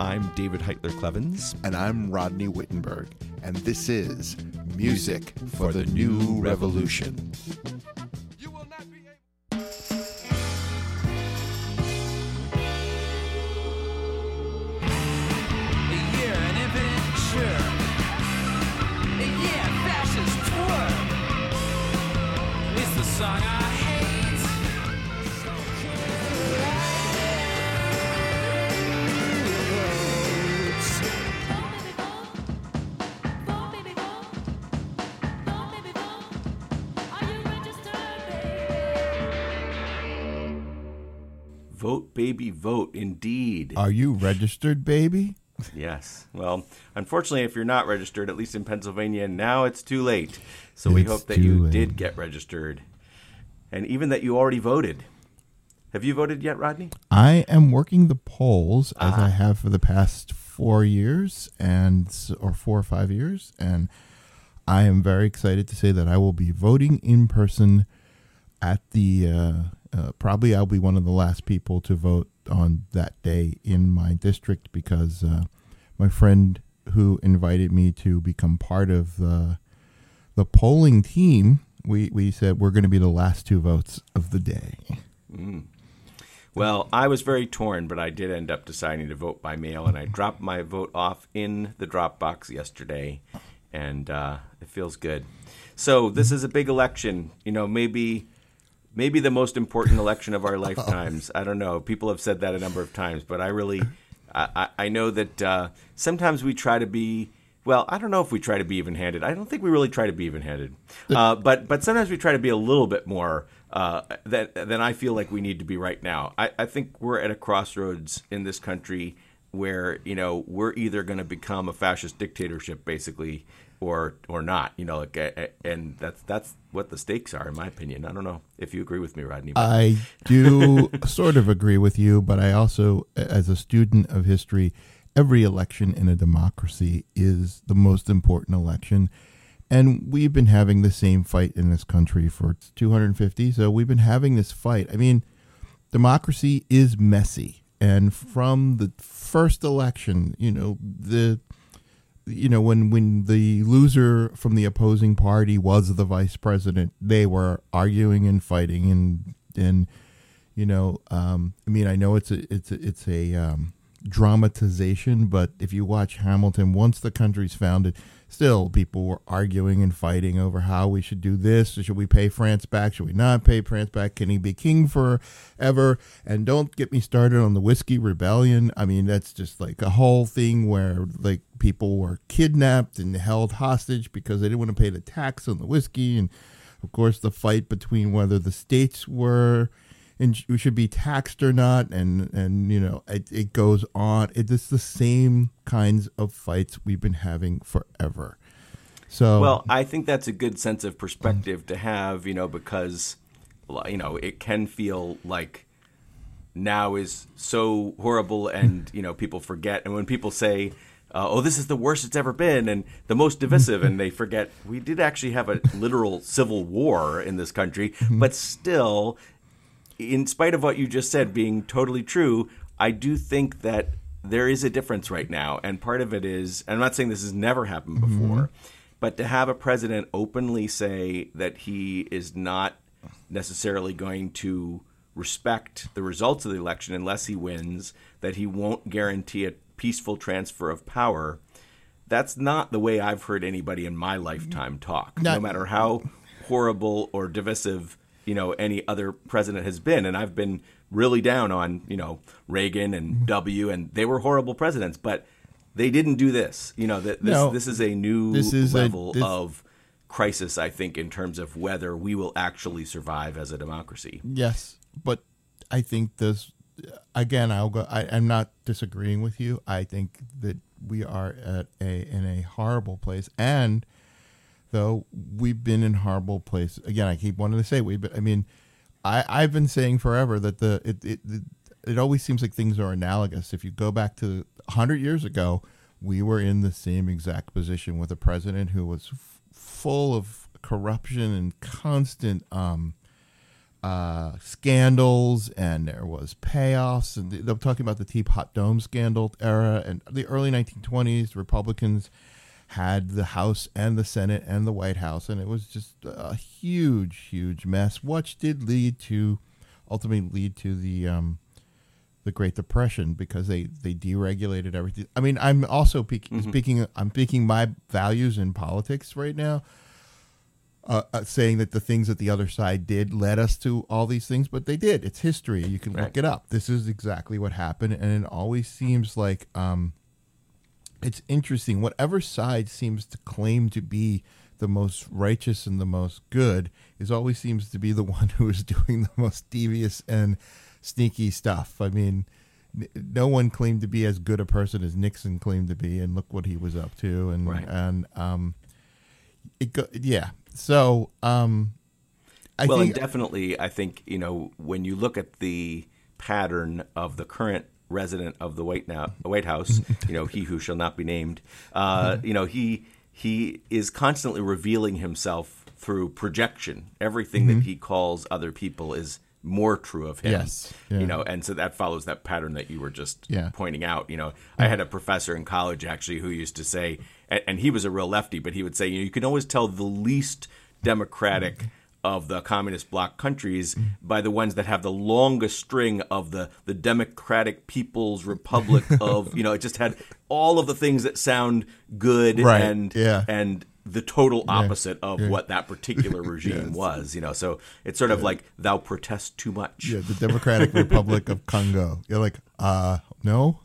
I'm David Heitler Klevans. And I'm Rodney Whittenberg. And this is Music for the New Revolution. Yeah, baby, vote, indeed. Are you registered, baby? yes. Well, unfortunately, if you're not registered, at least in Pennsylvania, now it's too late. So we It's hope that you late. did get registered. And even that you already voted. Have you voted yet, Rodney? I am working the polls as Ah. I have for the past four years and or four or five years, and I am very excited to say that I will be voting in person at the. Uh, uh, probably I'll be one of the last people to vote on that day in my district because uh, my friend who invited me to become part of the the polling team, we we said we're going to be the last two votes of the day. Well, I was very torn, but I did end up deciding to vote by mail, and I dropped my vote off in the drop box yesterday, and uh, it feels good. So this is a big election. You know, maybe maybe the most important election of our lifetimes. I don't know. People have said that a number of times, but I really, I, I know that uh, sometimes we try to be. Well, I don't know if we try to be even-handed. I don't think we really try to be even-handed, uh, but but sometimes we try to be a little bit more uh, than than I feel like we need to be right now. I, I think we're at a crossroads in this country where you know we're either going to become a fascist dictatorship, basically, or or not. You know, like, and that's that's what the stakes are, in my opinion. I don't know if you agree with me, Rodney. but- I do sort of agree with you, but I also, as a student of history, every election in a democracy is the most important election. And we've been having the same fight in this country for 250. So we've been having this fight. I mean, democracy is messy. And from the first election, you know, the you know when when the loser from the opposing party was the vice president they were arguing and fighting and and you know um i mean i know it's a it's a, it's a um dramatization but if you watch hamilton once the country's founded still people were arguing and fighting over how we should do this. Should we pay france back? Should we not pay france back? Can he be king forever? And don't get me started on the whiskey rebellion. I mean that's just like a whole thing where like people were kidnapped and held hostage because they didn't want to pay the tax on the whiskey. And of course the fight between whether the states were and sh- should be taxed or not and and you know it, it goes on. It is the same kinds of fights we've been having forever. So Well, I think that's a good sense of perspective to have, you know, because, you know, it can feel like now is so horrible and, you know, people forget. And when people say, uh, oh, this is the worst it's ever been and the most divisive, and they forget we did actually have a literal civil war in this country, but still, in spite of what you just said being totally true, I do think that there is a difference right now. And part of it is, and I'm not saying this has never happened mm-hmm. before, but to have a president openly say that he is not necessarily going to respect the results of the election unless he wins, that he won't guarantee a peaceful transfer of power. That's not the way I've heard anybody in my lifetime mm-hmm. talk, no matter how horrible or divisive you know any other president has been and i've been really down on you know reagan and mm-hmm. w and they were horrible presidents but they didn't do this you know that this, No. this is a new This is a- level this- of crisis i think in terms of whether we will actually survive as a democracy Yes, but I think this again. I'll go. I, I'm not disagreeing with you. I think that we are at a in a horrible place, and though we've been in horrible places. again. I keep wanting to say we, but I mean, I I've been saying forever that the it it it, it always seems like things are analogous. If you go back to hundred years ago, we were in the same exact position with a president who was f- full of corruption and constant um uh, scandals and there was payoffs and they're talking about the Teapot Dome scandal era and the early 1920s Republicans had the House and the Senate and the White House and it was just a huge huge mess which did lead to ultimately lead to the um, the Great Depression because they they deregulated everything. I mean, I'm also peak, speaking I'm speaking my values in politics right now uh, uh, saying that the things that the other side did led us to all these things, but they did. It's history. You can Right. look it up. This is exactly what happened, and it always seems like um, it's interesting. Whatever side seems to claim to be the most righteous and the most good is always seems to be the one who is doing the most devious and sneaky stuff. I mean, no one claimed to be as good a person as Nixon claimed to be, and look what he was up to. And Right. and um, it go, yeah. So um, I well, think and definitely, I think you know when you look at the pattern of the current resident of the White now White House, you know, he who shall not be named, uh, Mm-hmm. you know, he he is constantly revealing himself through projection. Everything that he calls other people is more true of him. Mm-hmm. Yes. Yeah. You know, and so that follows that pattern that you were just Yeah. pointing out. You know, I had a professor in college actually who used to say, and, and he was a real lefty, but he would say, you know, you can always tell the least democratic of the communist bloc countries by the ones that have the longest string of the the democratic people's republic of you know it just had all of the things that sound good Right, and yeah. and the total opposite of what that particular regime Yes. was you know so it's sort of like thou protest too much yeah, the Democratic Republic of Congo. You're like, uh, no.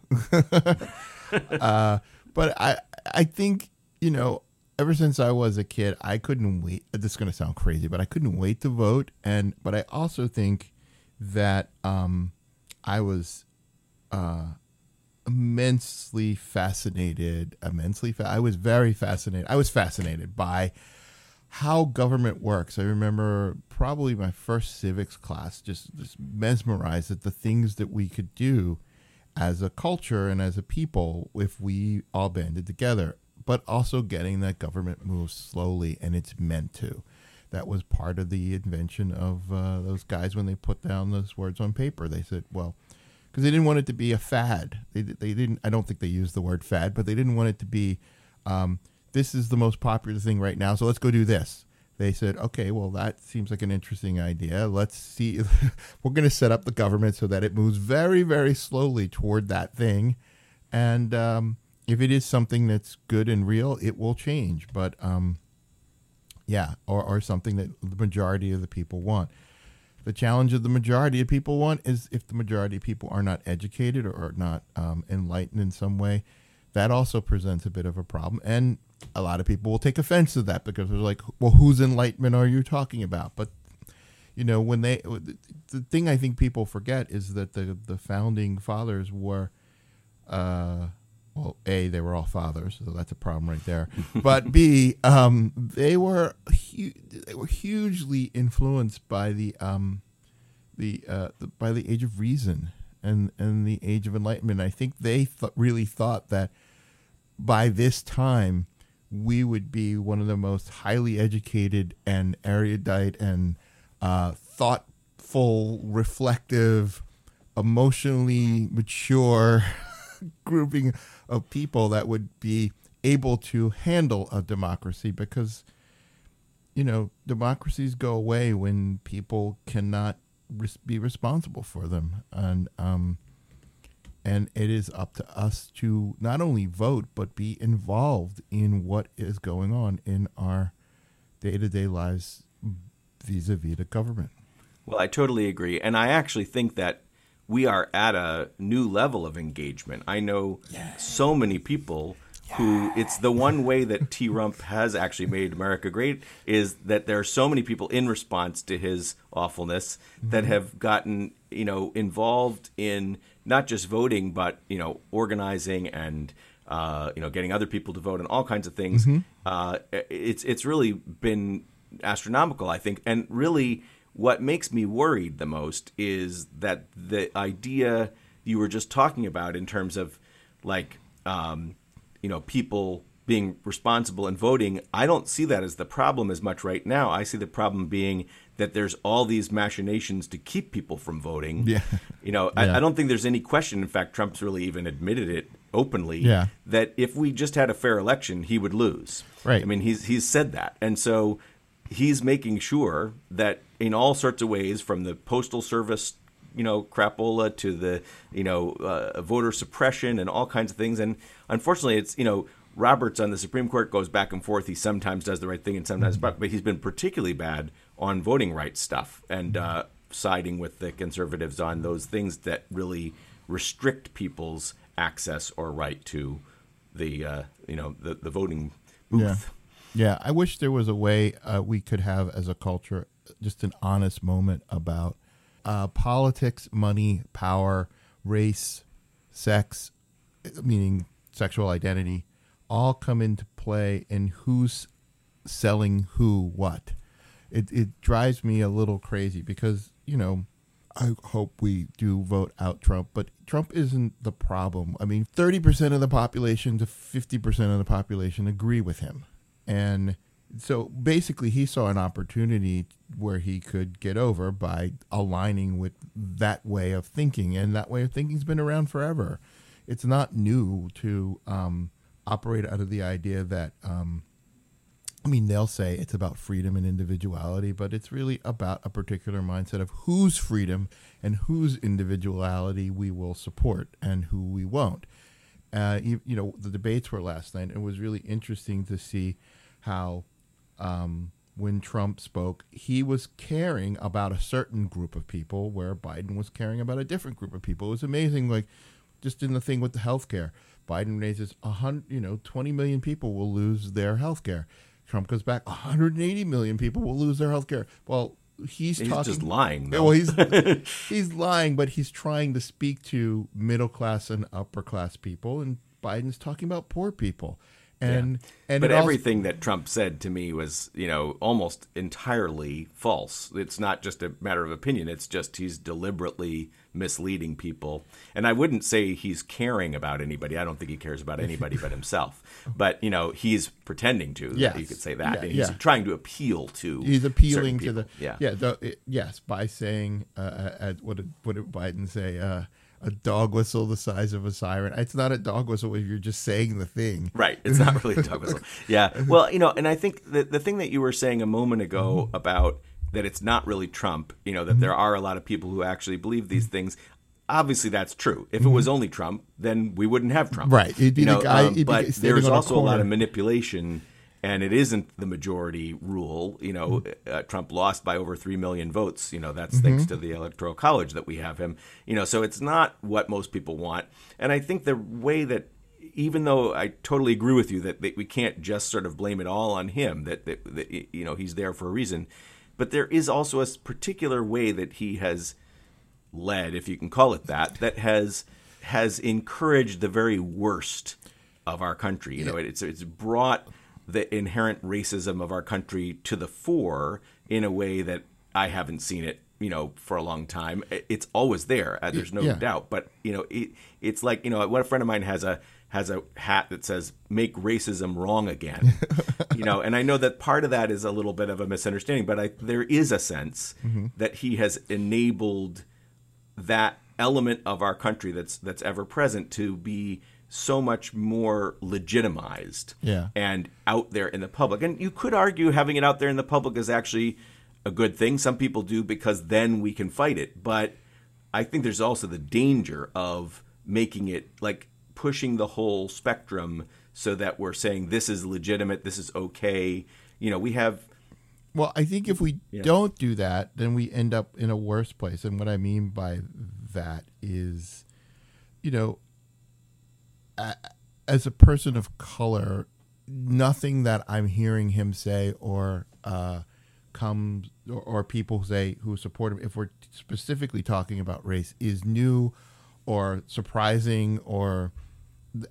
uh, but I, I think you know, ever since I was a kid, I couldn't wait. This is going to sound crazy, but I couldn't wait to vote. And but I also think that um, I was uh, immensely fascinated. Immensely, fa- I was very fascinated. I was fascinated by how government works. I remember probably my first civics class just, just mesmerized at the things that we could do as a culture and as a people if we all banded together, but also getting that government moves slowly and it's meant to. That was part of the invention of uh, those guys when they put down those words on paper. They said, well, because they didn't want it to be a fad. They, they didn't. I don't think they used the word fad, but they didn't want it to be. Um, this is the most popular thing right now, so let's go do this. They said, okay, well, that seems like an interesting idea. Let's see. We're going to set up the government so that it moves very, very slowly toward that thing, and um, if it is something that's good and real, it will change. But um, yeah, or or something that the majority of the people want the challenge of the majority of people want is if the majority of people are not educated or are not um, enlightened in some way, that also presents a bit of a problem. And a lot of people will take offense to that because they're like, well, whose enlightenment are you talking about? But you know, when they the thing I think people forget is that the the founding fathers were, uh, well, a they were all fathers, so that's a problem right there. But b um, they were hu- they were hugely influenced by the um, the, uh, the by the age of reason and and the age of enlightenment. I think they th- really thought that by this time we would be one of the most highly educated and erudite and uh, thoughtful, reflective, emotionally mature grouping of people that would be able to handle a democracy because you know democracies go away when people cannot res- be responsible for them and um and it is up to us to not only vote but be involved in what is going on in our day-to-day lives vis-a-vis the government Well, I totally agree. And I actually think that we are at a new level of engagement. I know so many people who it's the one way that T. Rump has actually made America great is that there are so many people in response to his awfulness that have gotten, you know, involved in not just voting but, you know, organizing and uh, you know, getting other people to vote and all kinds of things. Uh, it's it's really been astronomical, I think, and really what makes me worried the most is that the idea you were just talking about in terms of like um, you know people being responsible and voting i don't see that as the problem as much right now i see the problem being that there's all these machinations to keep people from voting. Yeah. You know, Yeah. I, I don't think there's any question. In fact, Trump's really even admitted it openly. Yeah. That if we just had a fair election, he would lose. Right. I mean, he's he's said that, and so he's making sure that in all sorts of ways, from the postal service, you know, crapola to the you know uh, voter suppression and all kinds of things. And unfortunately, it's you know. Roberts on the Supreme Court goes back and forth. He sometimes does the right thing and sometimes, but, but he's been particularly bad on voting rights stuff and uh, siding with the conservatives on those things that really restrict people's access or right to the uh, you know the, the voting booth. Yeah. Yeah. I wish there was a way uh, we could have as a culture just an honest moment about uh, politics, money, power, race, sex, meaning sexual identity, all come into play in who's selling who what. It, it drives me a little crazy because, you know, I hope we do vote out Trump, but Trump isn't the problem. I mean, 30% of the population to 50% of the population agree with him. And so basically, he saw an opportunity where he could get over by aligning with that way of thinking. And that way of thinking's been around forever. It's not new to um, operate out of the idea that. Um, I mean, they'll say it's about freedom and individuality, but it's really about a particular mindset of whose freedom and whose individuality we will support and who we won't. Uh, you, you know, the debates were last night, it was really interesting to see how, um, when Trump spoke, he was caring about a certain group of people, where Biden was caring about a different group of people. It was amazing, like just in the thing with the health care. Biden raises a hundred, you know, twenty million people will lose their health care. Trump goes back, 180 million people will lose their health care. Well, he's, He's talking. just lying. Though. well, he's he's lying, but he's trying to speak to middle class and upper class people, and Biden's talking about poor people. And and but it also- everything that Trump said to me was, you know, almost entirely false. It's not just a matter of opinion. It's just he's deliberately misleading people. And I wouldn't say he's caring about anybody. I don't think he cares about anybody but himself. But you know, he's pretending to. Yes. you could say that. Yeah, and he's yeah. trying to appeal to. he's appealing to the yeah. yeah the, it- yes by saying uh, uh, what did what did Biden say uh, a dog whistle the size of a siren. It's not a dog whistle if you're just saying the thing. Right. It's not really a dog whistle. Yeah. Well, you know, and I think the the thing that you were saying a moment ago Mm-hmm. about that it's not really Trump, you know, that there are a lot of people who actually believe these things. Obviously, that's true. If it was only Trump, then we wouldn't have Trump. Mm-hmm. Right. It'd be You the know, guy- um, but there's on a also a lot of manipulation, and it isn't the majority rule. You know, Mm-hmm. uh, Trump lost by over three million votes. You know, that's Mm-hmm. thanks to the electoral college that we have him. You know, so it's not what most people want. And I think the way that even though I totally agree with you that, that we can't just sort of blame it all on him, that, that, that you know he's there for a reason, but there is also a particular way that he has led, if you can call it that, that has has encouraged the very worst of our country. You know, it's it's brought the inherent racism of our country to the fore in a way that I haven't seen it. You know, for a long time, it's always there. uh, There's no Yeah. doubt. But you know, it, it's like you know, what a friend of mine has a has a hat that says "Make racism wrong again." you know, and I know that part of that is a little bit of a misunderstanding, but I, there is a sense that he has enabled that element of our country that's that's ever present to be so much more legitimized Yeah. and out there in the public. And you could argue having it out there in the public is actually a good thing. Some people do because then we can fight it. But I think there's also the danger of making it like pushing the whole spectrum so that we're saying this is legitimate, this is okay. You know, we have Well, I think if we Yeah. don't do that, then we end up in a worse place. And what I mean by that is, you know, as a person of color, nothing that I'm hearing him say or uh, comes or, or people say who support him, if we're specifically talking about race, is new or surprising or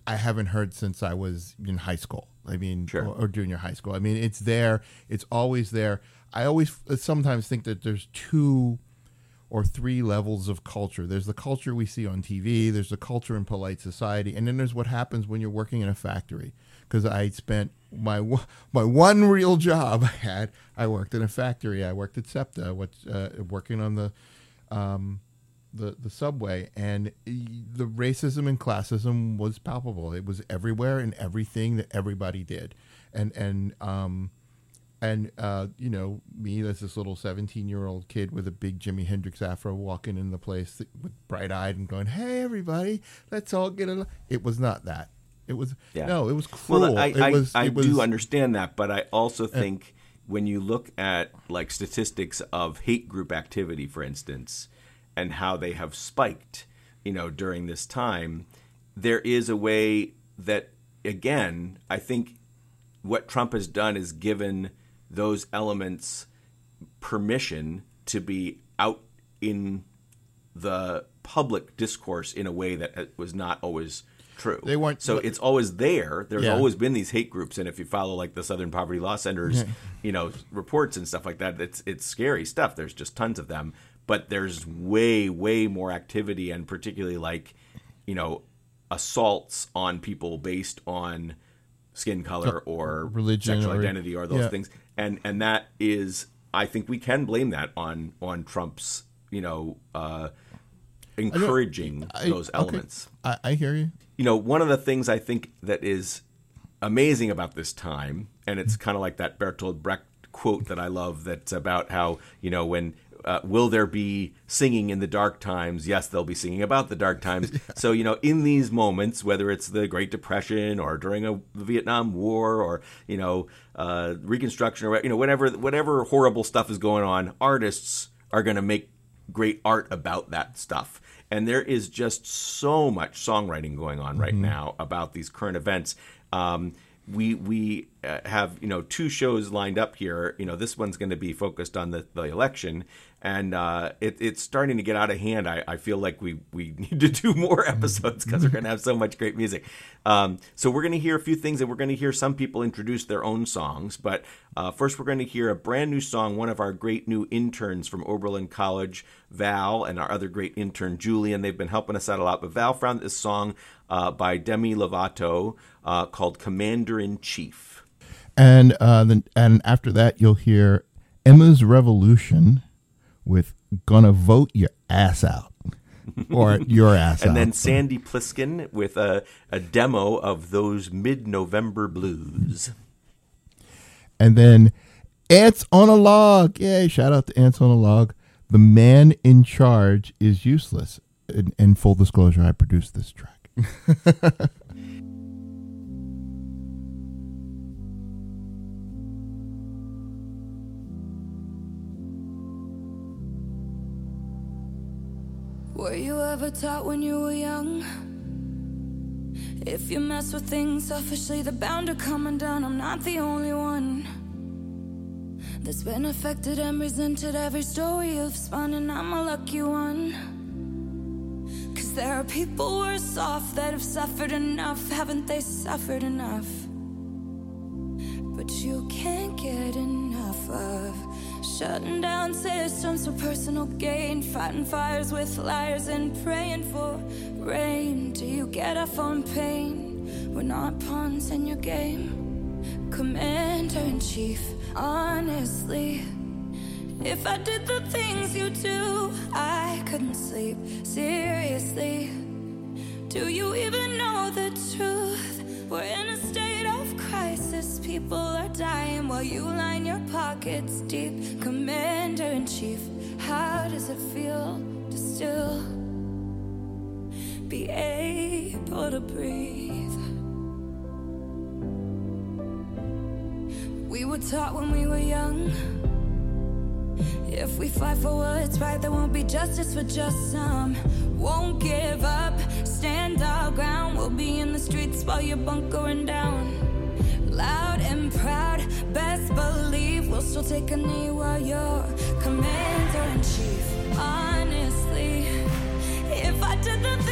I haven't heard since I was in high school. I mean, Sure. or, or junior high school. I mean, it's there. It's always there. I always sometimes think that there's two or three levels of culture. There's the culture we see on TV, there's the culture in polite society, and then there's what happens when you're working in a factory. Because I spent my my one real job I had, I worked in a factory. I worked at SEPTA, what, uh, working on the um, the the subway, and the racism and classism was palpable. It was everywhere in everything that everybody did, and and um, and uh, you know me as this little 17 year old kid with a big jimi hendrix afro walking in the place with bright eyed and going hey everybody let's all get a it was not that. It was Yeah. no it was cruel. Well, I, I, was, I it was, do understand that, but I also think when you look at like statistics of hate group activity, for instance, and how they have spiked, you know, during this time, there is a way that, again, I think what Trump has done is given those elements permission to be out in the public discourse in a way that uh, was not always true. They weren't- so it's always there. There's Yeah. always been these hate groups, and if you follow like the Southern Poverty Law Center's, you know, reports and stuff like that, it's it's scary stuff. There's just tons of them, but there's way way more activity, and particularly like, you know, assaults on people based on skin color or religion sexual or- identity or those yeah. things and and that is i think we can blame that on on trump's you know uh encouraging I- those okay. elements I, I hear you you know one of the things i think that is amazing about this time and it's kind of like that bertolt brecht quote that i love that's about how you know when uh, will there be singing in the dark times yes they'll be singing about the dark times so you know in these moments whether it's the great depression or during a the vietnam war or you know uh, reconstruction or you know whatever whatever horrible stuff is going on artists are going to make great art about that stuff. And there is just so much songwriting going on right now about these current events. Um, we we uh, have you know two shows lined up here. You know this one's going to be focused on the, the election, and uh, it, it's starting to get out of hand. I, I feel like we we need to do more episodes because we're going to have so much great music. Um, so we're going to hear a few things, and we're going to hear some people introduce their own songs. But uh, first, we're going to hear a brand new song. One of our great new interns from Oberlin College, Val, and our other great intern Julian. They've been helping us out a lot. But Val found this song uh, by Demi Lovato uh, called "Commander in Chief." and uh, then and after that you'll hear Emma's Revolution with "Gonna Vote Your Ass Out" or "Your Ass Out." And then Sandy Pliskin with a, a demo of those mid-November blues. and then Ants on a Log. Yay! Shout out to Ants on a Log. The man in charge is useless. In, in full disclosure, I produced this track. taught when you were young? If you mess with things selfishly, they're bound to come undone. I'm not the only one that's been affected and resented every story you've spun, and I'm a lucky one. Cause there are people worse off that have suffered enough, haven't they suffered enough? But you can't get enough of shutting down systems for personal gain, fighting fires with liars and praying for rain. Do you get off on pain? We're not pawns in your game, Commander in Chief. Honestly, if I did the things you do, I couldn't sleep. Seriously, do you even know the truth? We're in a state of crisis. People are dying while you line your pockets deep. Commander in Chief, how does it feel to still be able to breathe? We were taught when we were young. If we fight for what's right, there won't be justice for just some. Won't give up, stand our ground. We'll be in the streets while you're bunkering down. Loud and proud, best believe we'll still take a knee while you're commander in chief. Honestly, if I did the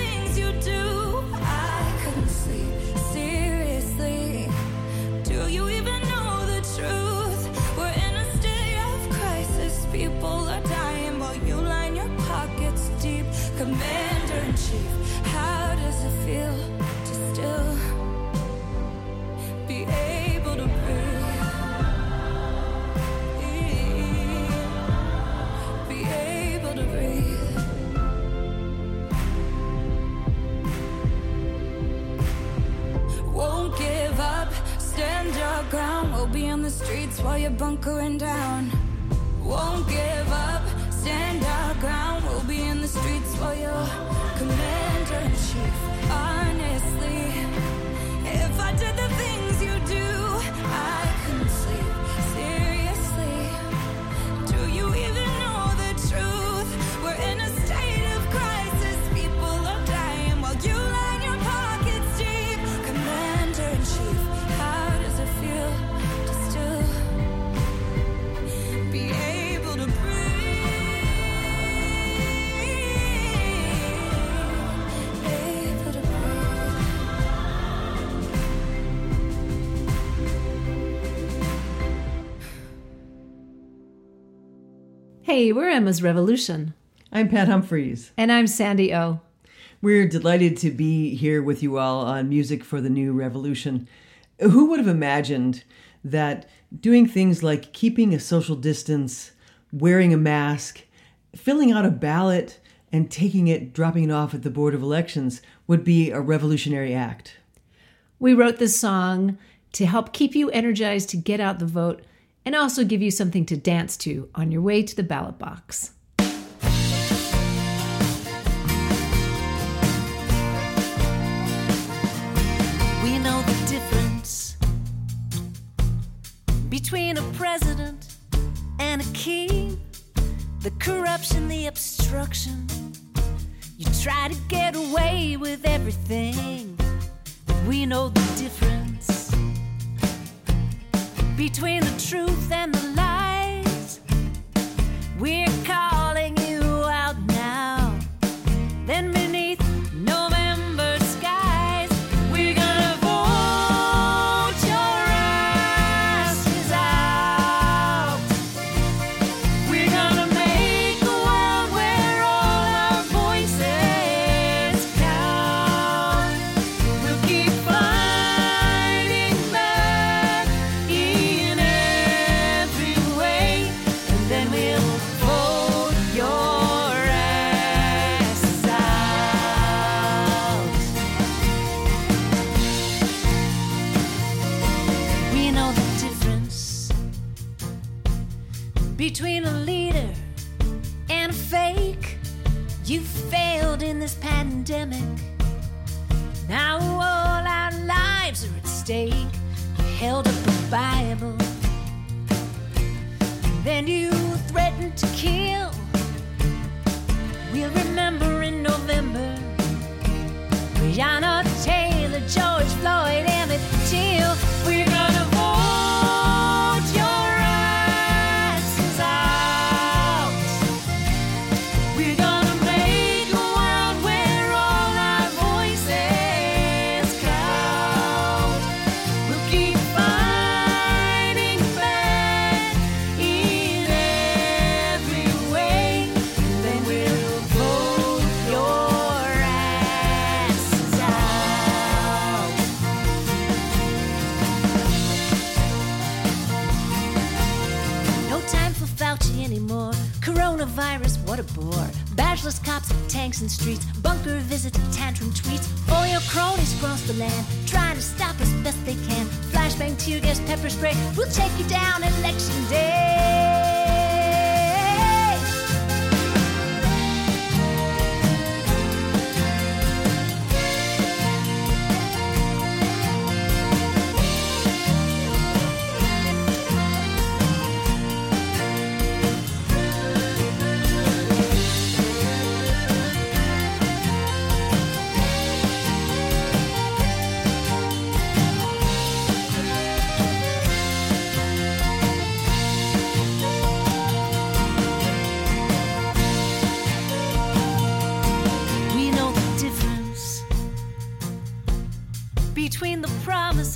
How does it feel to still be able to breathe? Be able to breathe. Won't give up, stand your ground. We'll be on the streets while you're bunkering down. Won't give up, streets while Hey, we're Emma's Revolution. I'm Pat Humphries. And I'm Sandy O. We're delighted to be here with you all on Music for the New Revolution. Who would have imagined that doing things like keeping a social distance, wearing a mask, filling out a ballot, and taking it, dropping it off at the Board of Elections would be a revolutionary act? We wrote this song to help keep you energized to get out the vote and also give you something to dance to on your way to the ballot box. We know the difference between a president and a king. The corruption, the obstruction. You try to get away with everything. We know the difference between the truth and the lies. We're calling you out now. Then tanks and streets. Bunker visit, tantrum tweets. All your cronies cross the land, trying to stop us best they can. Flashbang, tear gas, pepper spray. We'll take you down election day.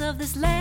Of this land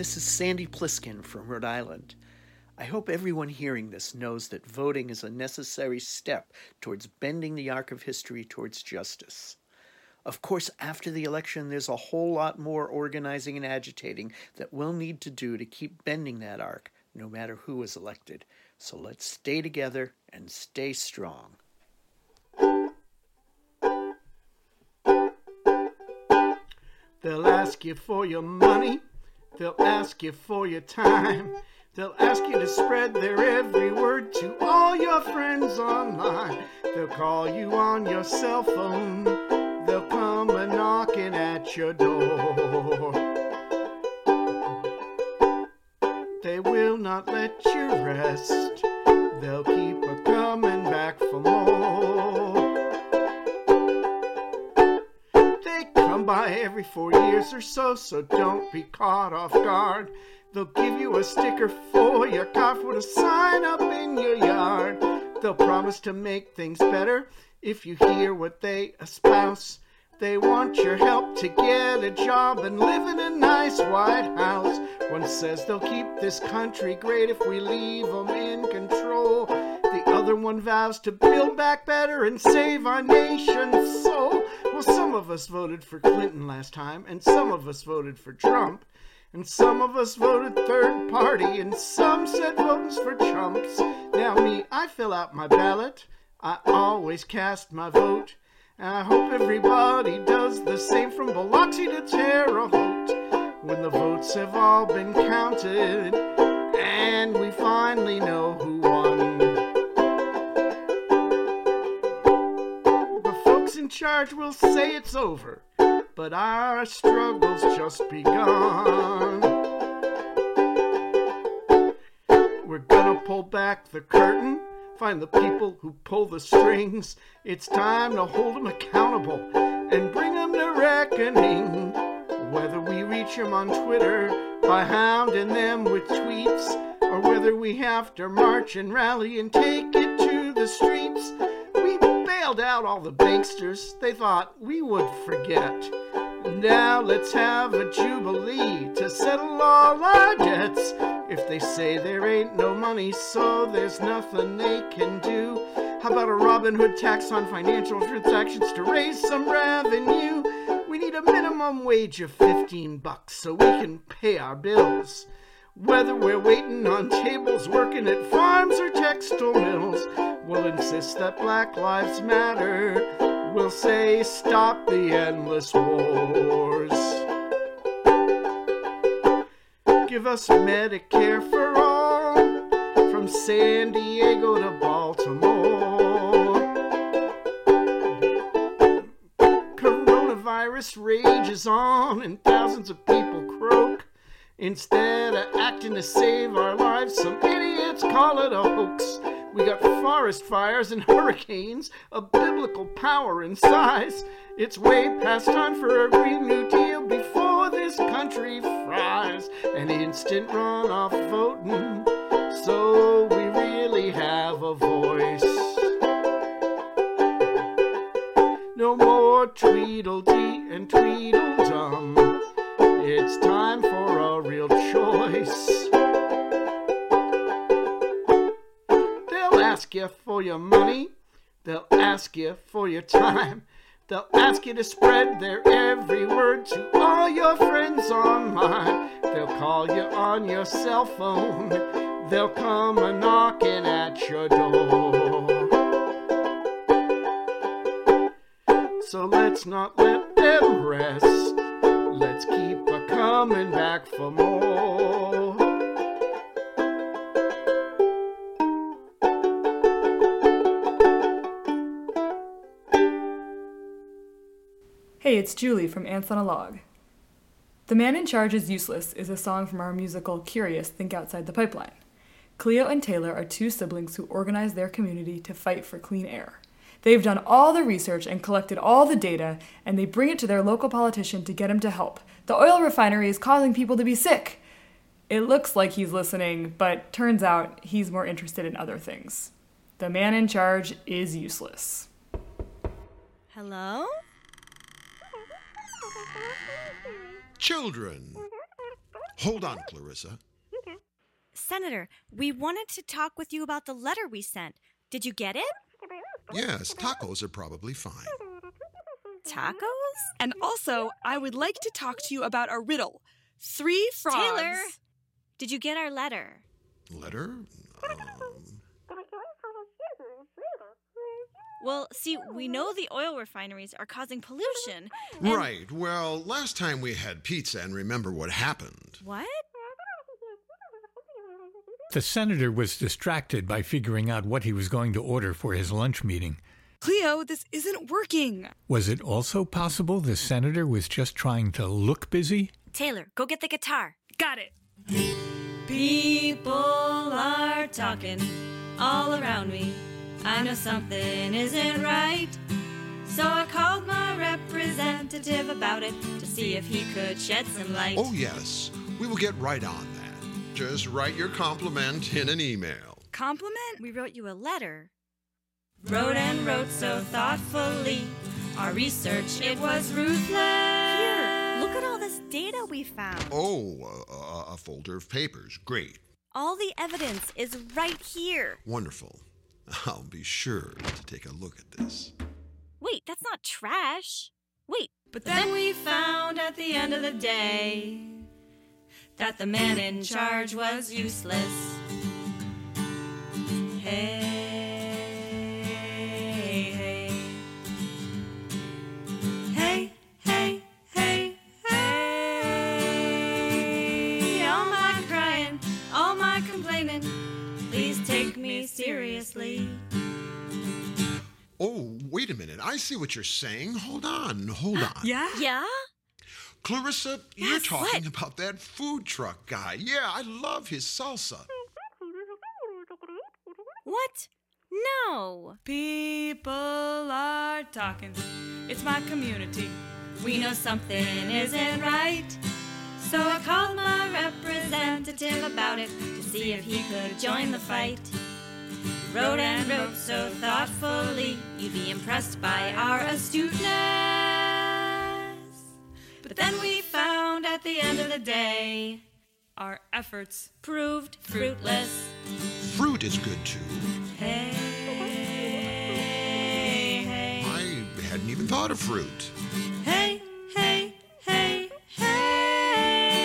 this is Sandy Pliskin from Rhode Island. I hope everyone hearing this knows that voting is a necessary step towards bending the arc of history towards justice. Of course, after the election, there's a whole lot more organizing and agitating that we'll need to do to keep bending that arc, no matter who is elected. So let's stay together and stay strong. They'll ask you for your money. They'll ask you for your time. They'll ask you to spread their every word to all your friends online. They'll call you on your cell phone. They'll come a knocking at your door. They will not let you rest. They'll keep every four years or so, so don't be caught off guard. They'll give you a sticker for your car for to sign up in your yard. They'll promise to make things better if you hear what they espouse. They want your help to get a job and live in a nice White House. One says they'll keep this country great if we leave them in control. The other one vows to build back better and save our nation's soul. Well, some of us voted for Clinton last time, and some of us voted for Trump. And some of us voted third party, and some said voting's for chumps. Now, me, I fill out my ballot. I always cast my vote. And I hope everybody does the same from Biloxi to Terre Haute. When the votes have all been counted, and we finally know who charge will say it's over, but our struggle's just begun. We're gonna pull back the curtain, find the people who pull the strings. It's time to hold them accountable and bring them to reckoning. Whether we reach them on Twitter by hounding them with tweets, or whether we have to march and rally and take it to the streets. Out all the banksters they thought we would forget. Now let's have a jubilee to settle all our debts. If they say there ain't no money, so there's nothing they can do. How about a Robin Hood tax on financial transactions to raise some revenue? We need a minimum wage of 15 bucks so we can pay our bills. Whether we're waiting on tables, working at farms or textile mills, we'll insist that Black Lives Matter. We'll say stop the endless wars. Give us Medicare for all from San Diego to Baltimore. Coronavirus rages on and thousands of people. Instead of acting to save our lives, some idiots call it a hoax. We got forest fires and hurricanes, a biblical power and size. It's way past time for a Green New Deal before this country fries. An instant runoff voting, so we really have a voice. No more Tweedledee and Tweedledum. It's time for real choice. They'll ask you for your money. They'll ask you for your time. They'll ask you to spread their every word to all your friends online. They'll call you on your cell phone. They'll come a knocking at your door. So let's not let them rest. Let's keep a coming back for more. Hey, it's Julie from Ants on a Log. The Man in Charge is Useless is a song from our musical Curious Think Outside the Pipeline. Cleo and Taylor are two siblings who organize their community to fight for clean air. They've done all the research and collected all the data, and they bring it to their local politician to get him to help. The oil refinery is causing people to be sick. It looks like he's listening, but turns out he's more interested in other things. The man in charge is useless. Hello? Children, Hold on, Clarissa. Senator, we wanted to talk with you about the letter we sent. Did you get it? Yes, tacos are probably fine. Tacos? And also, I would like to talk to you about a riddle. Three frogs. Taylor, did you get our letter? Letter? Um, Well, see, we know the oil refineries are causing pollution. and- right. Well, last time we had pizza, and remember what happened. What? The senator was distracted by figuring out what he was going to order for his lunch meeting. Cleo, this isn't working. Was it also possible the senator was just trying to look busy? Taylor, go get the guitar. Got it. People are talking all around me. I know something isn't right. So I called my representative about it to see if he could shed some light. Oh, yes. We will get right on that. Just write your compliment in an email. Compliment? We wrote you a letter. Wrote and wrote so thoughtfully. Our research, it was ruthless. Here, look at all this data we found. Oh, a, a, a folder of papers. Great. All the evidence is right here. Wonderful. I'll be sure to take a look at this. Wait, that's not trash. Wait, but then we found at the end of the day that the man in charge was useless. Hey, hey. Hey, hey, hey, hey. All my crying, all my complaining. Please take me seriously. Oh, wait a minute. I see what you're saying. Hold on, hold on. Yeah? Yeah? Clarissa, you're talking what? about that food truck guy. Yeah, I love his salsa. What? No. People are talking. It's my community. We know something isn't right. So I called my representative about it to see if he could join the fight. Wrote and wrote so thoughtfully, you'd be impressed by our astuteness. Then we found at the end of the day, Our efforts proved fruitless. Fruit is good too. Hey, hey, I hadn't even thought of fruit. hey, hey, hey, hey.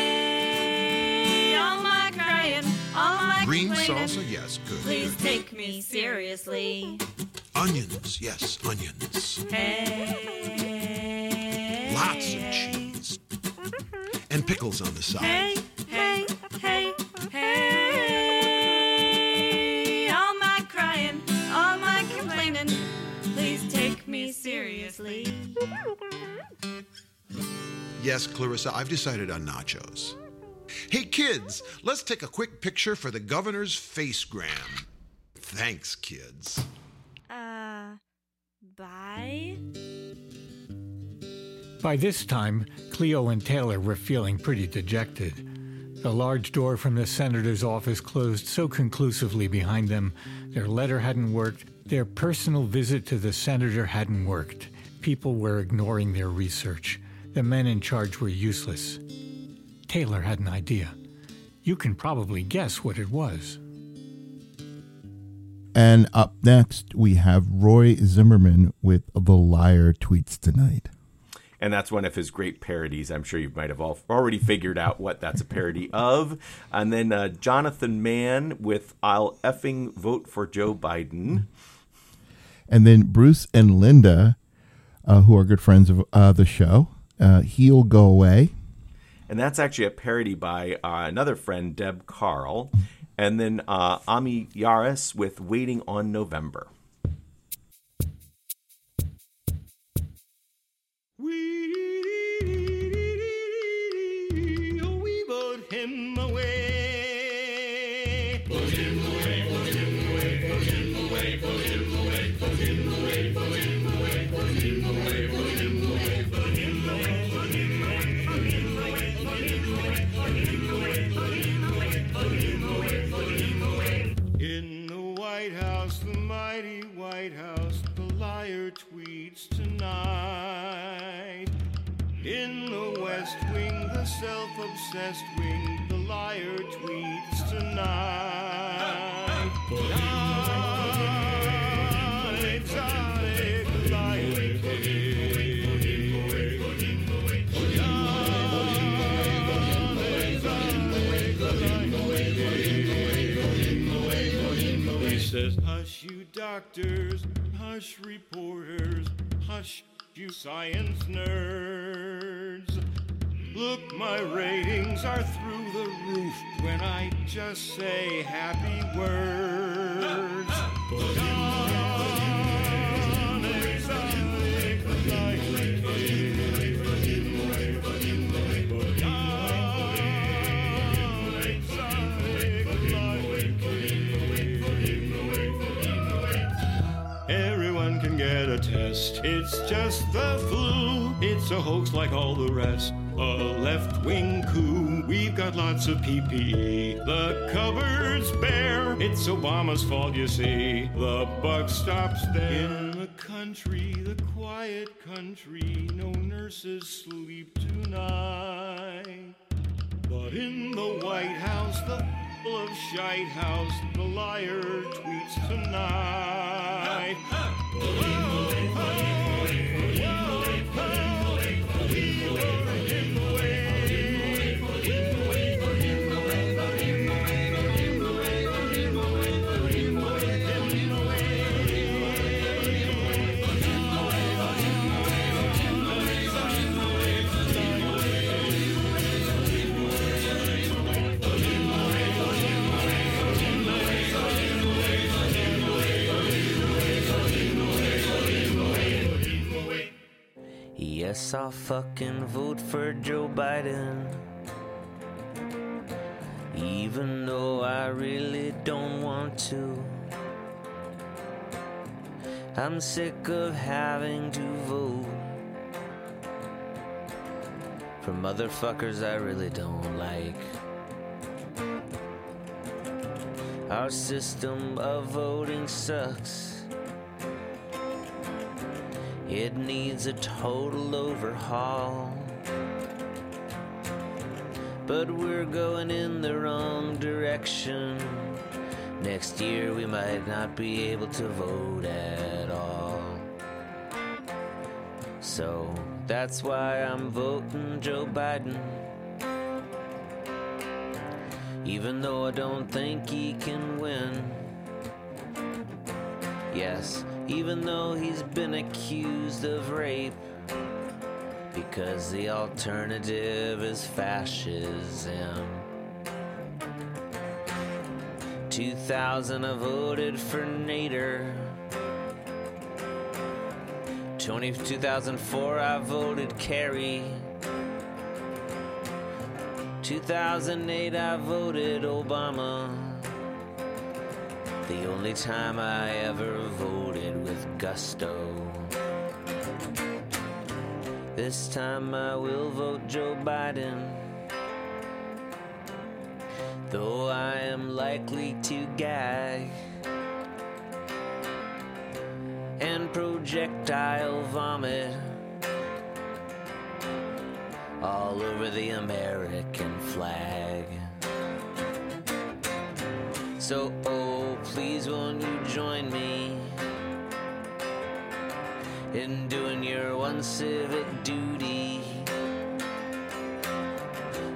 All my crying, all my Green salsa, yes, good. Please good. take me seriously. Onions, yes, onions. Hey. Lots of cheese. Pickles on the side. Hey, hey, hey, hey. All my crying, all my complaining. Please take me seriously. Yes, Clarissa, I've decided on nachos. Hey, kids, let's take a quick picture for the governor's facegram. Thanks, kids. Uh, bye? By this time, Cleo and Taylor were feeling pretty dejected. The large door from the senator's office closed so conclusively behind them. Their letter hadn't worked. Their personal visit to the senator hadn't worked. People were ignoring their research. The men in charge were useless. Taylor had an idea. You can probably guess what it was. And up next, we have Roy Zimmerman with The Liar Tweets Tonight. And that's one of his great parodies. I'm sure you might have all already figured out what that's a parody of. And then uh, Jonathan Mann with I'll effing vote for Joe Biden. And then Bruce and Linda, uh, who are good friends of uh, the show, uh, He'll Go Away. And that's actually a parody by uh, another friend, Deb Carl. And then uh, Ami Yaris with Waiting on November. Lots of PPE. The cupboard's bare. It's Obama's fault, you see. The buck stops there. In the country, the quiet country, no nurses sleep tonight. But in the White House, the full of shite house, the liar tweets tonight. Yes, I'll fucking vote for Joe Biden. Even though I really don't want to. I'm sick of having to vote for motherfuckers I really don't like. Our system of voting sucks. It needs a total overhaul. But we're going in the wrong direction. Next year we might not be able to vote at all. So that's why I'm voting Joe Biden. Even though I don't think he can win. Yes, even though he's been accused of rape. Because the alternative is fascism. 2000 I voted for Nader. 20, 2004 I voted Kerry. 2008 I voted Obama. The only time I ever voted with gusto. This time I will vote Joe Biden. Though I am likely to gag and projectile vomit all over the American flag. So, oh, please won't you join me in doing your one civic duty?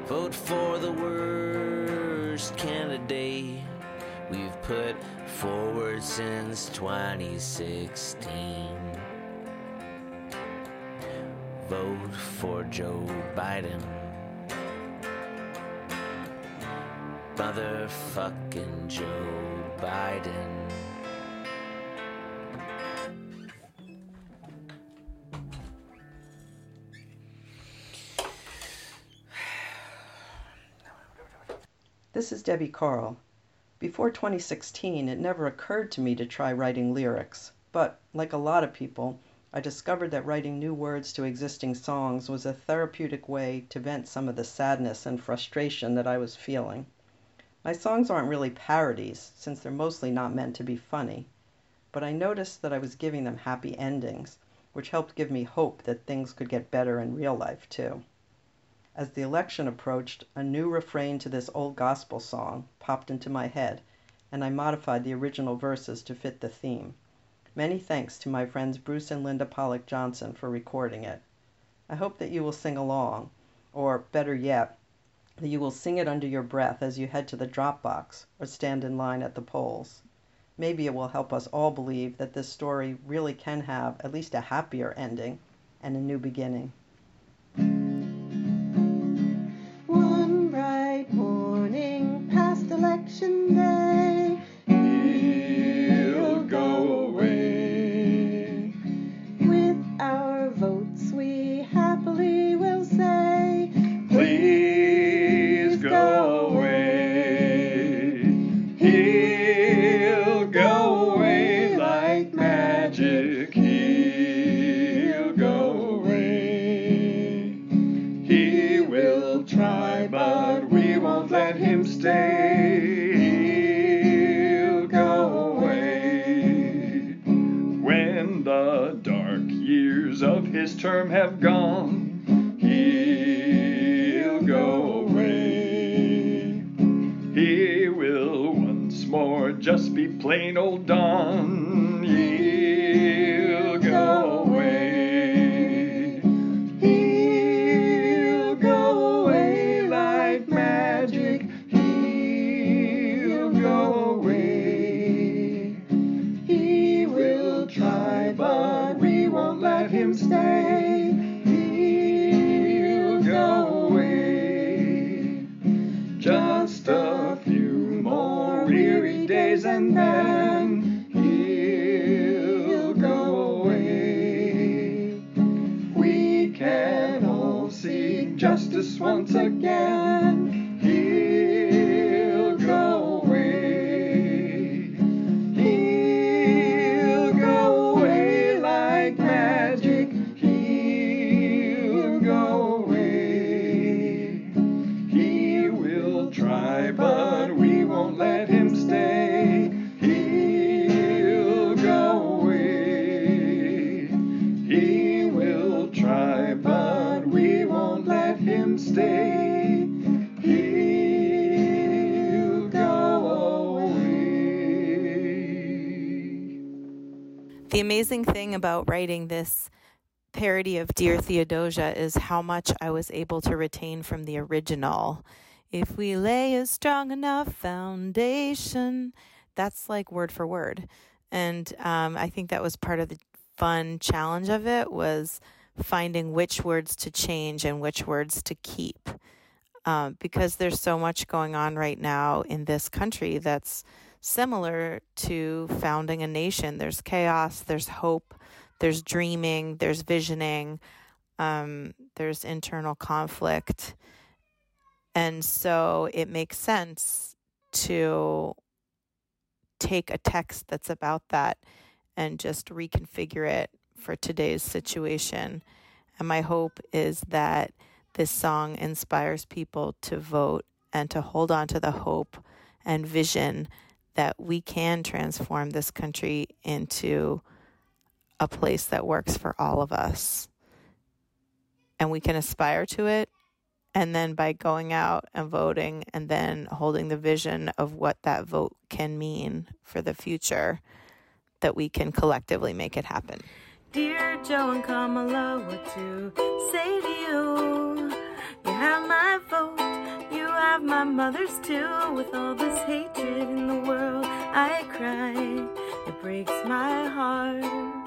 Vote for the worst candidate we've put forward since 2016. Vote for Joe Biden. Motherfucking Joe Biden. This is Debbie Carl. Before 2016, it never occurred to me to try writing lyrics, but, like a lot of people, I discovered that writing new words to existing songs was a therapeutic way to vent some of the sadness and frustration that I was feeling. My songs aren't really parodies, since they're mostly not meant to be funny, but I noticed that I was giving them happy endings, which helped give me hope that things could get better in real life, too. As the election approached, a new refrain to this old gospel song popped into my head, and I modified the original verses to fit the theme. Many thanks to my friends Bruce and Linda Pollock Johnson for recording it. I hope that you will sing along, or better yet, that you will sing it under your breath as you head to the drop box or stand in line at the polls. Maybe it will help us all believe that this story really can have at least a happier ending and a new beginning. About writing this parody of Dear Theodosia is how much I was able to retain from the original. If we lay a strong enough foundation, that's like word for word. And um, I think that was part of the fun challenge of it was finding which words to change and which words to keep. Um, because there's so much going on right now in this country that's similar to founding a nation. There's chaos, there's hope, there's dreaming, there's visioning, um, there's internal conflict. And so it makes sense to take a text that's about that and just reconfigure it for today's situation. And my hope is that this song inspires people to vote and to hold on to the hope and vision that we can transform this country into a place that works for all of us. And we can aspire to it. And then by going out and voting and then holding the vision of what that vote can mean for the future, that we can collectively make it happen. Dear Joe and Kamala, what to say to you? You have my vote, you have my mother's too. With all this hatred in the world, I cry. It breaks my heart.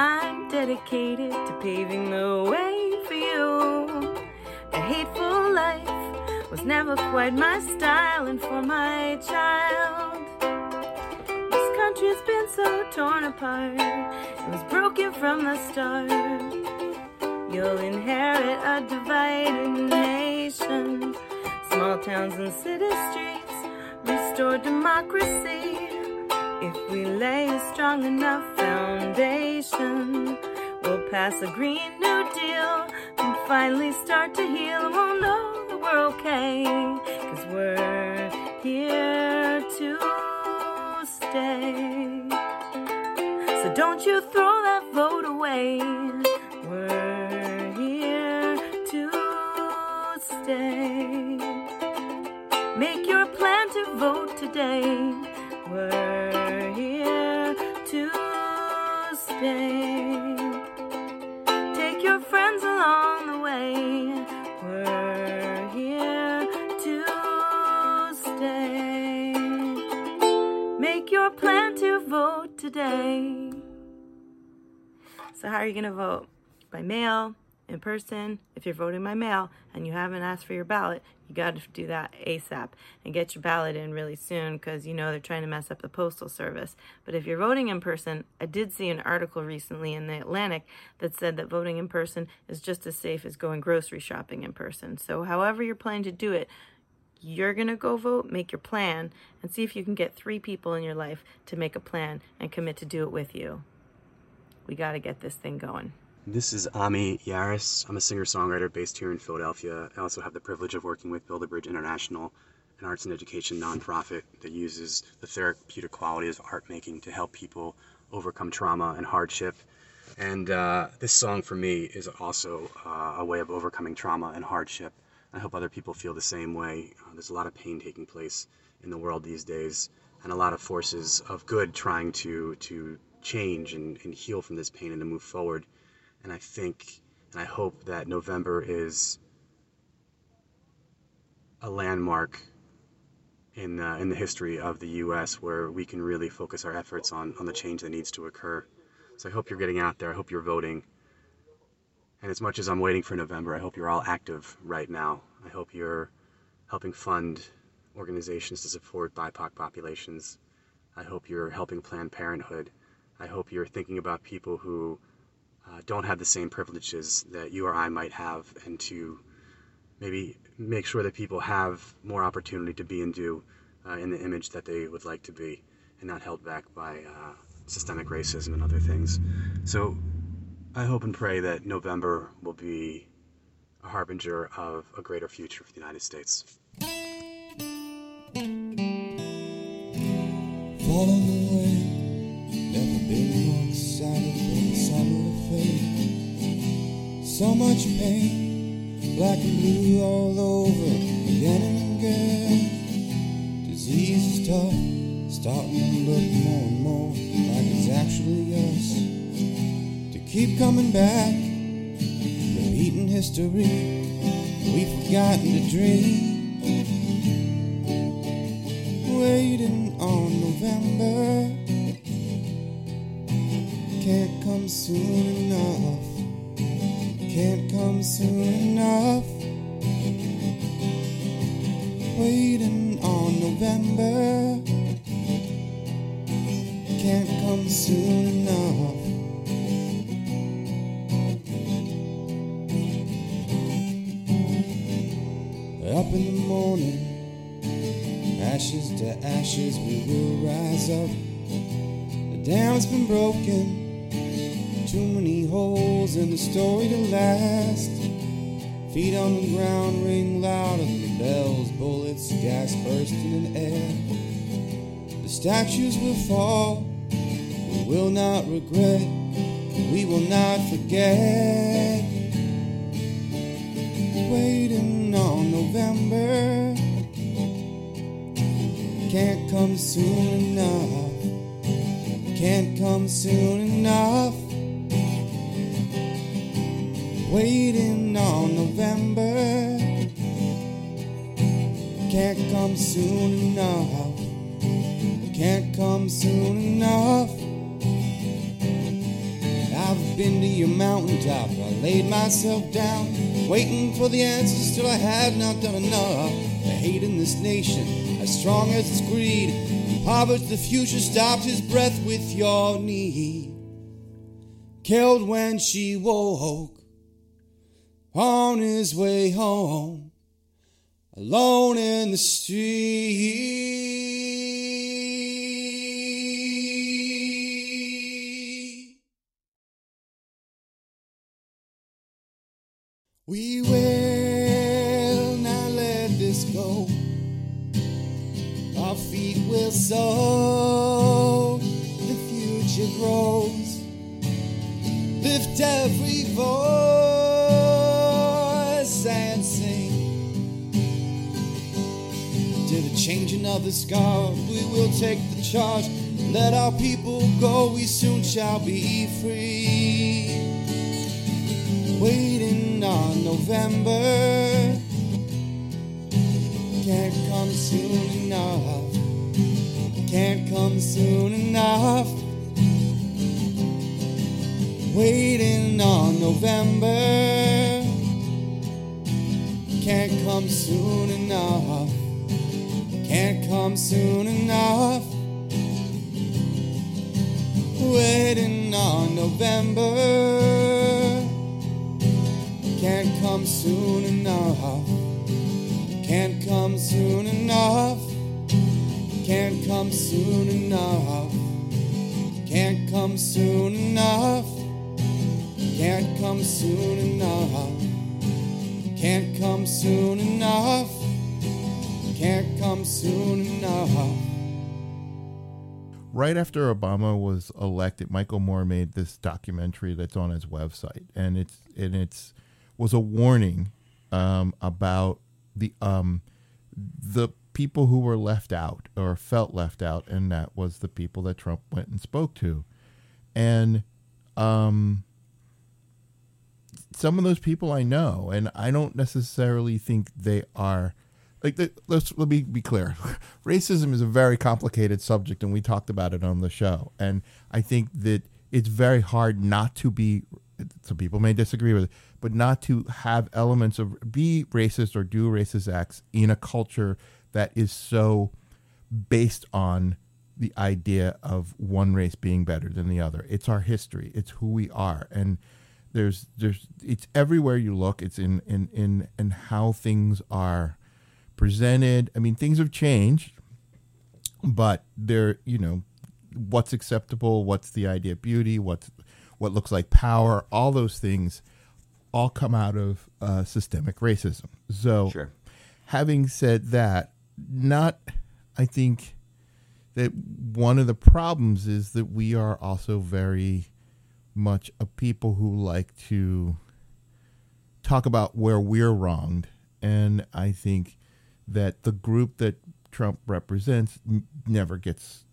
I'm dedicated to paving the way for you. A hateful life was never quite my style, and for my child, this country's been so torn apart. It was broken from the start. You'll inherit a divided nation. Small towns and city streets, restore democracy. If we lay a strong enough foundation, we'll pass a Green New Deal and finally start to heal. And we'll know that we're okay, cause we're here to stay. So don't you throw that vote away. We're here to stay. Make your plan to vote today. We're to stay. Take your friends along the way. We're here to stay. Make your plan to vote today. So, how are you going to vote? By mail, in person. If you're voting by mail and you haven't asked for your ballot, you got to do that ASAP and get your ballot in really soon because you know they're trying to mess up the postal service. But if you're voting in person, I did see an article recently in the Atlantic that said that voting in person is just as safe as going grocery shopping in person. So, however you're planning to do it, you're going to go vote, make your plan, and see if you can get three people in your life to make a plan and commit to do it with you. We got to get this thing going. This is Ami Yaris. I'm a singer songwriter based here in Philadelphia. I also have the privilege of working with Build a Bridge International, an arts and education nonprofit that uses the therapeutic qualities of art making to help people overcome trauma and hardship. And uh, this song for me is also uh, a way of overcoming trauma and hardship. I hope other people feel the same way. Uh, there's a lot of pain taking place in the world these days, and a lot of forces of good trying to to change and, and heal from this pain and to move forward. And I think and I hope that November is a landmark in uh, in the history of the U.S. where we can really focus our efforts on on the change that needs to occur. So I hope you're getting out there. I hope you're voting. And as much as I'm waiting for November, I hope you're all active right now. I hope you're helping fund organizations to support BIPOC populations. I hope you're helping Planned Parenthood. I hope you're thinking about people who uh, don't have the same privileges that you or I might have, and to maybe make sure that people have more opportunity to be and do uh, in the image that they would like to be, and not held back by uh, systemic racism and other things. So I hope and pray that November will be a harbinger of a greater future for the United States. Never been more excited So much pain, black and blue all over, again and again. Disease is tough, starting to look more and more like it's actually us. To keep coming back, repeating history, we've forgotten to dream waiting on November can't come soon enough. Can't come soon enough. Waiting on November can't come soon enough. Up in the morning ashes to ashes we will rise up. The dam's been broken, too many holes in the story to last. Feet on the ground ring louder than the bells, bullets, gas bursting in air. The statues will fall, we will not regret, we will not forget. Waiting on November can't come soon enough. Can't come soon enough. Waiting on November. Can't come soon enough. Can't come soon enough. I've been to your mountaintop. I laid myself down, waiting for the answers till I had not done enough. The hate in this nation as strong as its greed. Poverty, the future stopped his breath with your knee. Killed when she woke on his way home, alone in the street. We will not let this go. Our feet will sow, the future grows. Lift every voice changing of this guard, we will take the charge. Let our people go, we soon shall be free. Waiting on November can't come soon enough. Can't come soon enough. Waiting on November can't come soon enough. Can't come soon enough. Waiting on November can't come soon enough. Can't come soon enough. Can't come soon enough. Can't come soon enough. Can't come soon enough. Can't come soon enough. Can't come soon enough. right after Obama was elected, Michael Moore made this documentary that's on his website, and it's and it's was a warning um, about the um, the people who were left out or felt left out, and that was the people that Trump went and spoke to, and um, some of those people I know, and I don't necessarily think they are like the, let's let me be clear. Racism is a very complicated subject, and we talked about it on the show. And I think that it's very hard not to be. Some people may disagree with it, but not to have elements of be racist or do racist acts in a culture that is so based on the idea of one race being better than the other. It's our history. It's who we are, and there's there's it's everywhere you look. It's in in in in how things are presented. I mean, things have changed, but they're you know what's acceptable, what's the idea of beauty, what's what looks like power, all those things all come out of uh, systemic racism. So, Sure. having said that, not I think that one of the problems is that we are also very much a people who like to talk about where we're wronged and i think that the group that trump represents never gets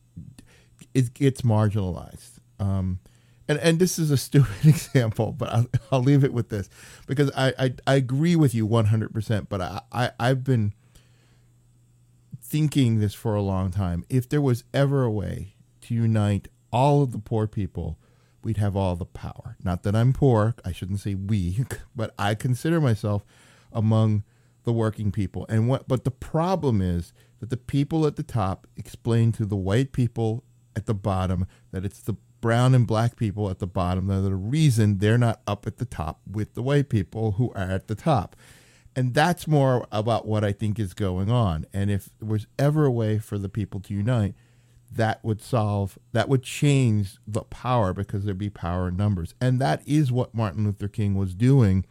it gets marginalized um, and and this is a stupid example, but I'll, I'll leave it with this because I, I, I agree with you 100%, but I, I, I've been thinking this for a long time. If there was ever a way to unite all of the poor people, we'd have all the power. Not that I'm poor, I shouldn't say we, but I consider myself among the working people. And what but the problem is that the people at the top explain to the white people at the bottom that it's the brown and black people at the bottom that are the reason they're not up at the top with the white people who are at the top. And that's more about what I think is going on. And if there was ever a way for the people to unite, that would solve, that would change the power because there'd be power in numbers. And that is what Martin Luther King was doing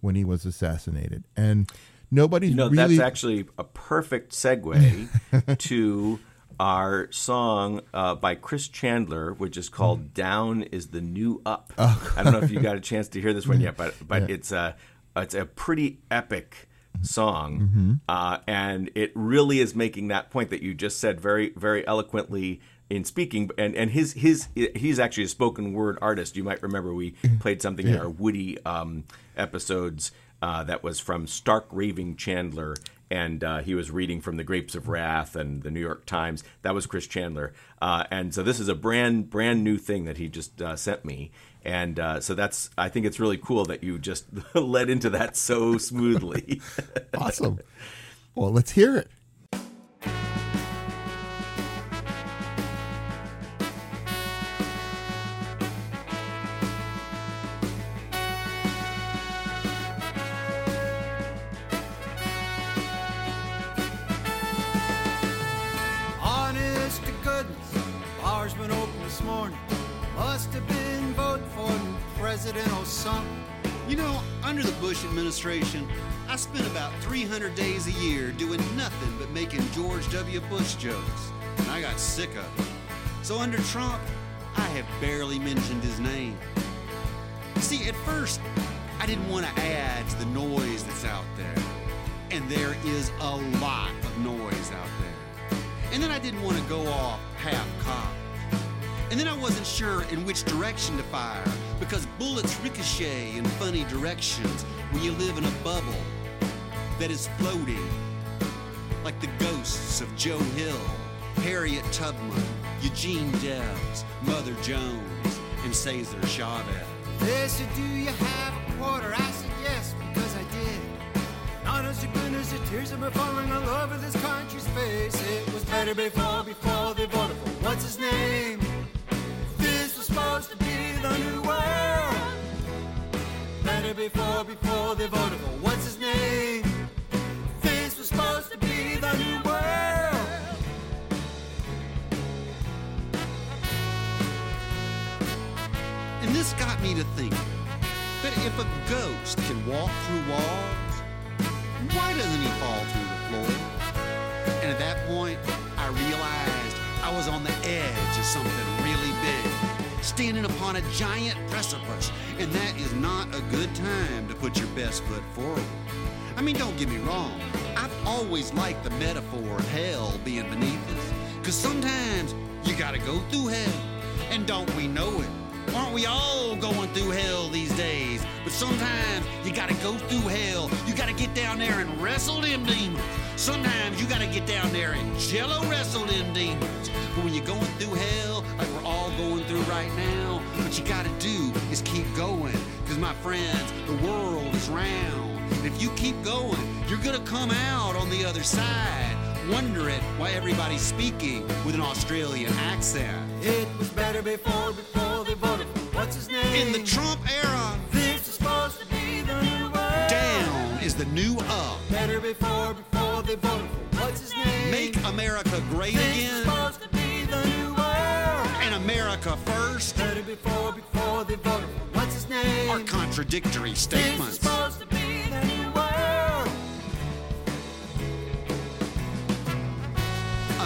when he was assassinated. And nobody's You know, really. that's actually a perfect segue to our song uh, by Chris Chandler, which is called "Down Is the New Up." Oh. I don't know if you got a chance to hear this one yet, but but Yeah. it's a it's a pretty epic song, Mhm. uh, and it really is making that point that you just said very very eloquently in speaking. And and his his he's actually a spoken word artist. You might remember we played something in our Woody um, episodes uh, that was from Stark Raving Chandler. And uh, he was reading from the Grapes of Wrath and the New York Times. That was Chris Chandler, uh, and so this is a brand brand new thing that he just uh, sent me, and uh, so that's I think it's really cool that you just led into that so smoothly. awesome. Well, let's hear it. George W. Bush jokes, and I got sick of it. So under Trump, I have barely mentioned his name. See, at first, I didn't want to add to the noise that's out there. And there is a lot of noise out there. And then I didn't want to go off half cocked. And then I wasn't sure in which direction to fire because bullets ricochet in funny directions when you live in a bubble that is floating like the ghosts of Joe Hill, Harriet Tubman, Eugene Debs, Mother Jones, and Cesar Chavez. They said, Do you have a quarter? I said, Yes, because I did. Honest to goodness, the tears of my falling all over this country's face. It was better before, before they voted for what's his name. This was supposed to be the new world. Better before, before they voted for what's his name. Was supposed to be the new world. And this got me to thinking that if a ghost can walk through walls, why doesn't he fall through the floor? And at that point, I realized I was on the edge of something really big, standing upon a giant precipice, and that is not a good time to put your best foot forward. I mean, don't get me wrong, I've always liked the metaphor of hell being beneath us, because sometimes you gotta go through hell, and don't we know it? Aren't we all going through hell these days? But sometimes you gotta go through hell. You gotta get down there and wrestle them demons. Sometimes you gotta get down there and jello wrestle them demons. But when you're going through hell, like we're all going through right now, what you gotta do is keep going. Cause my friends, the world is round. And if you keep going, you're gonna come out on the other side. Wondering why everybody's speaking with an Australian accent. It was better before, before they voted for what's his name. In the Trump era, This was supposed to be the new world. down is the new up. Better before, before they voted for what's his name. Make America great This again. supposed to be the new world. And America first Better before, before they voted his name. are contradictory statements. supposed to be the new world.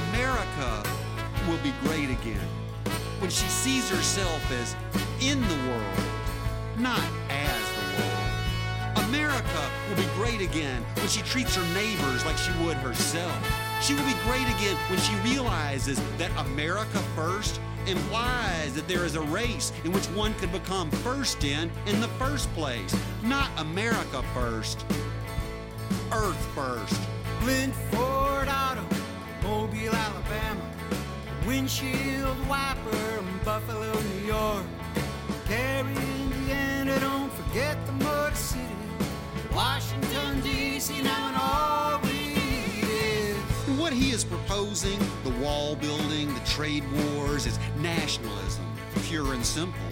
America will be great again when she sees herself as in the world, not as the world. America will be great again when she treats her neighbors like she would herself. She will be great again when she realizes that America first implies that there is a race in which one could become first in in the first place. Not America first, Earth first. Flint Ford Auto, Mobile, Alabama. Windshield wiper Buffalo, New York. Gary, Indiana, don't forget the Motor City. Washington, D.C., now and all. What he is proposing, the wall building, the trade wars, is nationalism, pure and simple.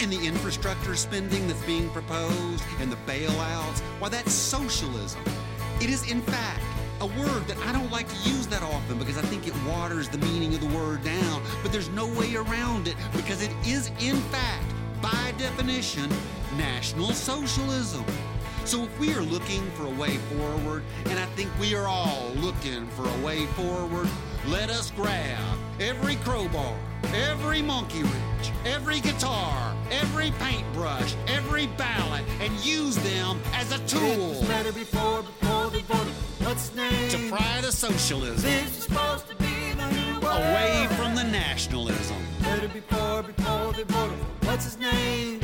And the infrastructure spending that's being proposed and the bailouts, why, that's socialism. It is, in fact, a word that I don't like to use that often because I think it waters the meaning of the word down. But there's no way around it because it is, in fact, by definition, National Socialism. So if we are looking for a way forward, and I think we are all looking for a way forward, let us grab every crowbar, every monkey wrench, every guitar, every paintbrush, every ballot, and use them as a tool better before, before they voted what's name. to pry the socialism This was supposed to be the new world. away from the nationalism. Better before, before they voted what's his name.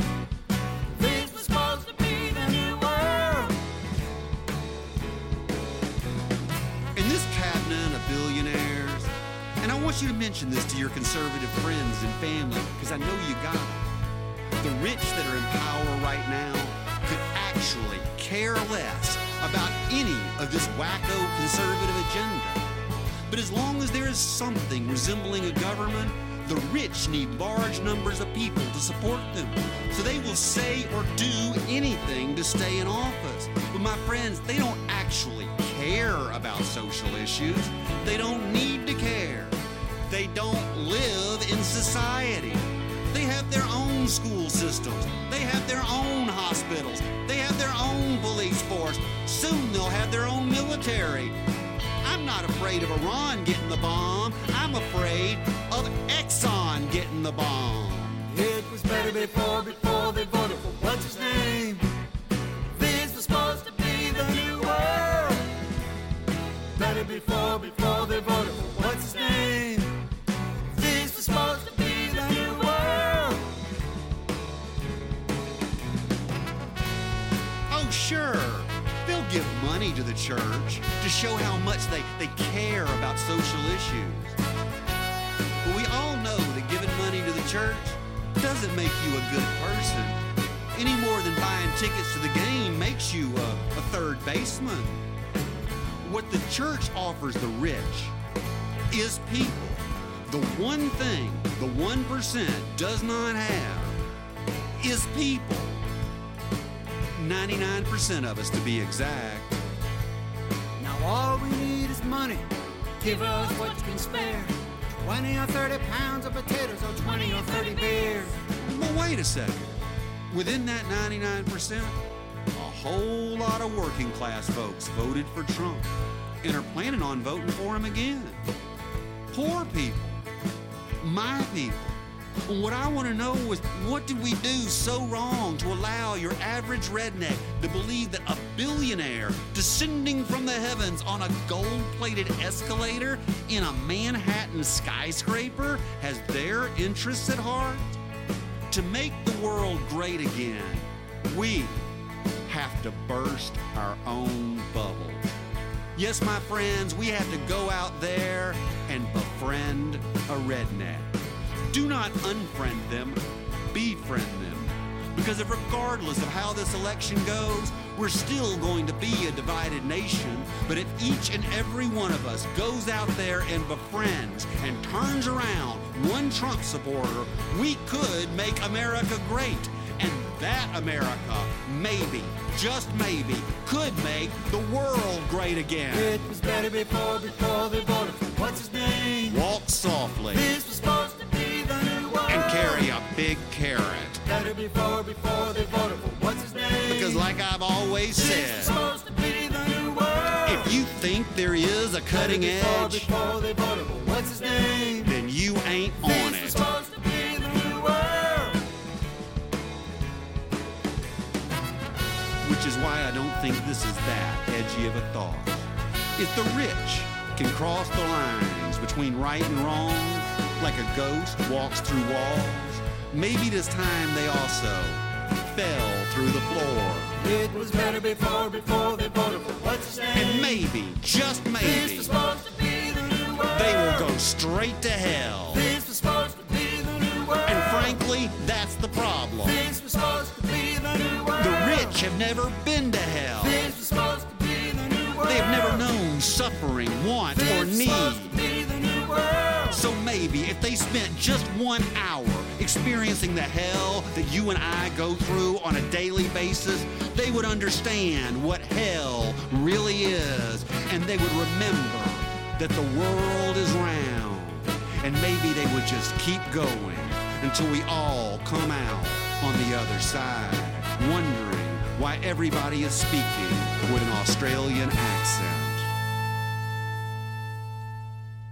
Want you to mention this to your conservative friends and family because I know you got it. The rich that are in power right now could actually care less about any of this wacko conservative agenda. But as long as there is something resembling a government, the rich need large numbers of people to support them. So they will say or do anything to stay in office. But my friends, they don't actually care about social issues. They don't need to. They don't live in society. They have their own school systems. They have their own hospitals. They have their own police force. Soon they'll have their own military. I'm not afraid of Iran getting the bomb. I'm afraid of Exxon getting the bomb. It was better before, before they voted for what's his name. This was supposed to be the new world. better before, before they voted for church to show how much they, they care about social issues. But we all know that giving money to the church doesn't make you a good person any more than buying tickets to the game makes you a, a third baseman. What the church offers the rich is people. The one thing the 1% does not have is people. 99% of us, to be exact. All we need is money. Give us what you can spare. 20 or 30 pounds of potatoes or 20 or 30 beers. Well, wait a second. Within that 99%, a whole lot of working class folks voted for Trump and are planning on voting for him again. Poor people. My people. What I want to know is what did we do so wrong to allow your average redneck to believe that a billionaire descending from the heavens on a gold plated escalator in a Manhattan skyscraper has their interests at heart? To make the world great again, we have to burst our own bubble. Yes, my friends, we have to go out there and befriend a redneck. Do not unfriend them, befriend them. Because if regardless of how this election goes, we're still going to be a divided nation. But if each and every one of us goes out there and befriends and turns around one Trump supporter, we could make America great. And that America, maybe, just maybe, could make the world great again. It was better before, before they voted for what's his name. Walk softly This was supposed to be a big carrot. Better before, before they voted for what's his name. Because, like I've always said, supposed to be the new world. if you think there is a cutting Before, edge, before they voted for what's his name. then you ain't on This was it. supposed to be the new world. Which is why I don't think this is that edgy of a thought. If the rich can cross the lines between right and wrong, like a ghost walks through walls, maybe this time they also fell through the floor. It was better before, before they voted for what's his name. And maybe, just This maybe, was supposed to be the new world. they will go straight to hell. This was supposed to be the new world. And frankly, that's the problem. This was supposed to be the new world. The rich have never been to hell. This was supposed to be the new world. They have never known suffering, want, or This was need. So maybe if they spent just one hour experiencing the hell that you and I go through on a daily basis, they would understand what hell really is. And they would remember that the world is round. And maybe they would just keep going until we all come out on the other side, wondering why everybody is speaking with an Australian accent.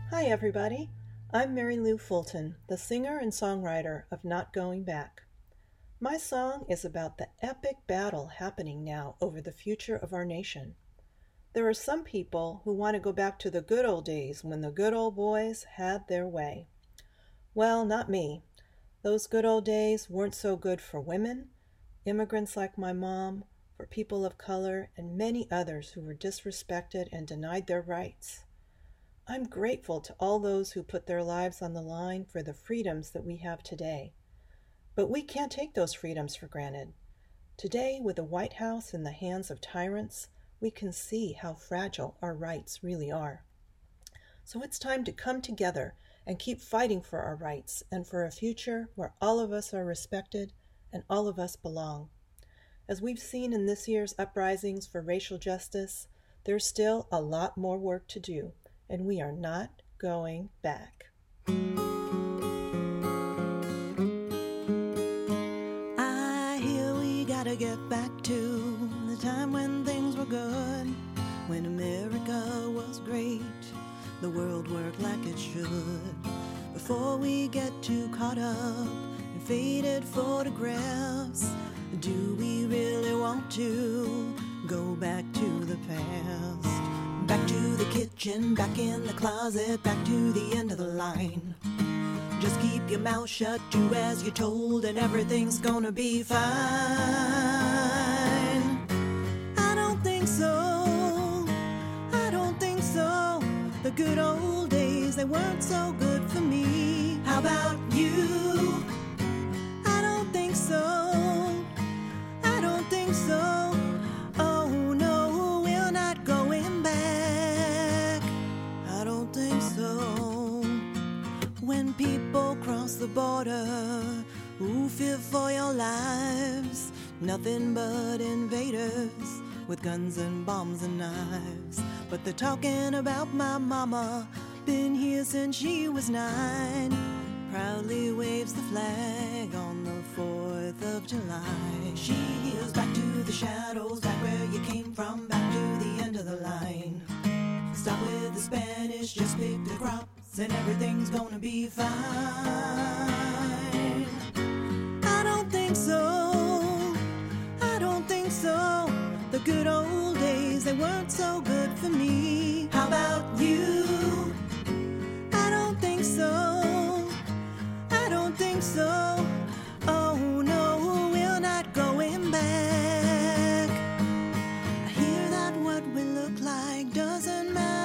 Hi, everybody. I'm Mary Lou Fulton, the singer and songwriter of Not Going Back. My song is about the epic battle happening now over the future of our nation. There are some people who want to go back to the good old days when the good old boys had their way. Well, not me. Those good old days weren't so good for women, immigrants like my mom, for people of color, and many others who were disrespected and denied their rights. I'm grateful to all those who put their lives on the line for the freedoms that we have today. But we can't take those freedoms for granted. Today, with the White House in the hands of tyrants, we can see how fragile our rights really are. So it's time to come together and keep fighting for our rights and for a future where all of us are respected and all of us belong. As we've seen in this year's uprisings for racial justice, there's still a lot more work to do, and we are not going back. I hear we gotta get back to the time when things were good, when America was great, the world worked like it should. Before we get too caught up in faded photographs, do we really want to go back to the past? Back to the kitchen, back in the closet, back to the end of the line. Just keep your mouth shut, do as you're told, and everything's gonna be fine. I don't think so. I don't think so. The good old days, they weren't so good for me. How about you? I don't think so. I don't think so. People cross the border, who fear for your lives? Nothing but invaders with guns and bombs and knives. But they're talking about my mama, been here since she was nine. Proudly waves the flag on the 4th of July. She heals back to the shadows, back where you came from, back to the end of the line. Stop with the Spanish, just pick the crops, and everything's gonna be fine. I don't think so. I don't think so. The good old days, they weren't so good for me. How about you? I don't think so. I don't think so. Oh no, we're not going back. I hear that what we look like doesn't matter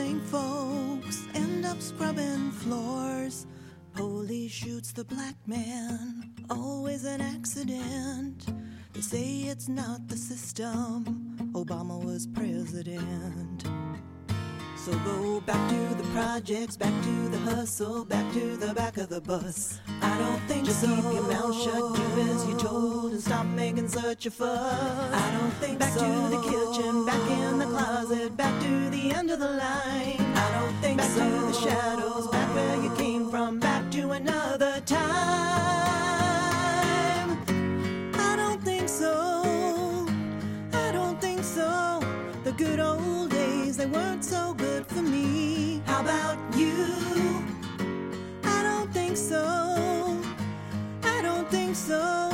same folks end up scrubbing floors? Police shoots the black man, always an accident. They say it's not the system. Obama was president. So go back to the projects, back to the hustle, back to the back of the bus. I don't think Just so. keep your mouth shut, do as you're told, and stop making such a fuss. I don't think back so. to the kitchen, back in the closet, back to the end of the line. I don't think back so. to the shadows, back where you about you? I don't think so. I don't think so.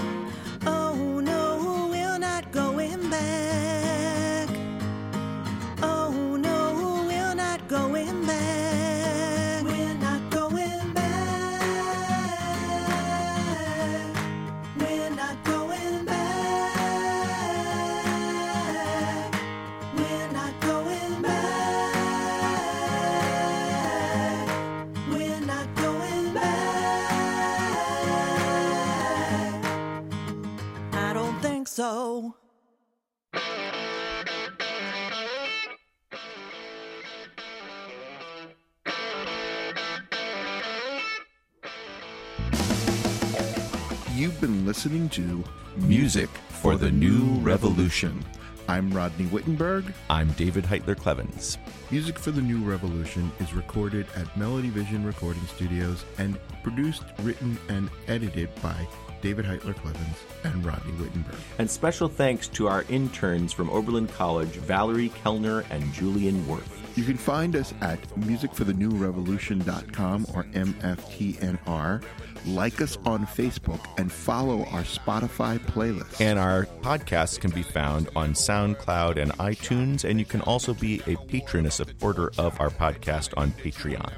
Listening to Music for the New Revolution. I'm Rodney Whittenberg. I'm David Heitler Klevans. Music for the New Revolution is recorded at Melody Vision Recording Studios and produced, written, and edited by David Heitler Klevans and Rodney Whittenberg. And special thanks to our interns from Oberlin College, Valerie Kellner and Julian Worth. You can find us at musicforthenewrevolution.com or MFTNR. Like us on Facebook and follow our Spotify playlist. And our podcasts can be found on SoundCloud and iTunes, and you can also be a patron, a supporter of our podcast on Patreon.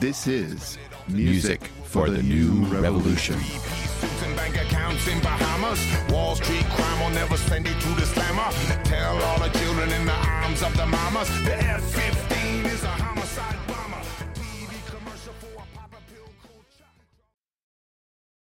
This is Music for the New Revolution. Suits and bank accounts in Bahamas. Wall Street crime will never send it to the slammer. Tell all the children in the arms of the mamas. The F 15 is a homicide.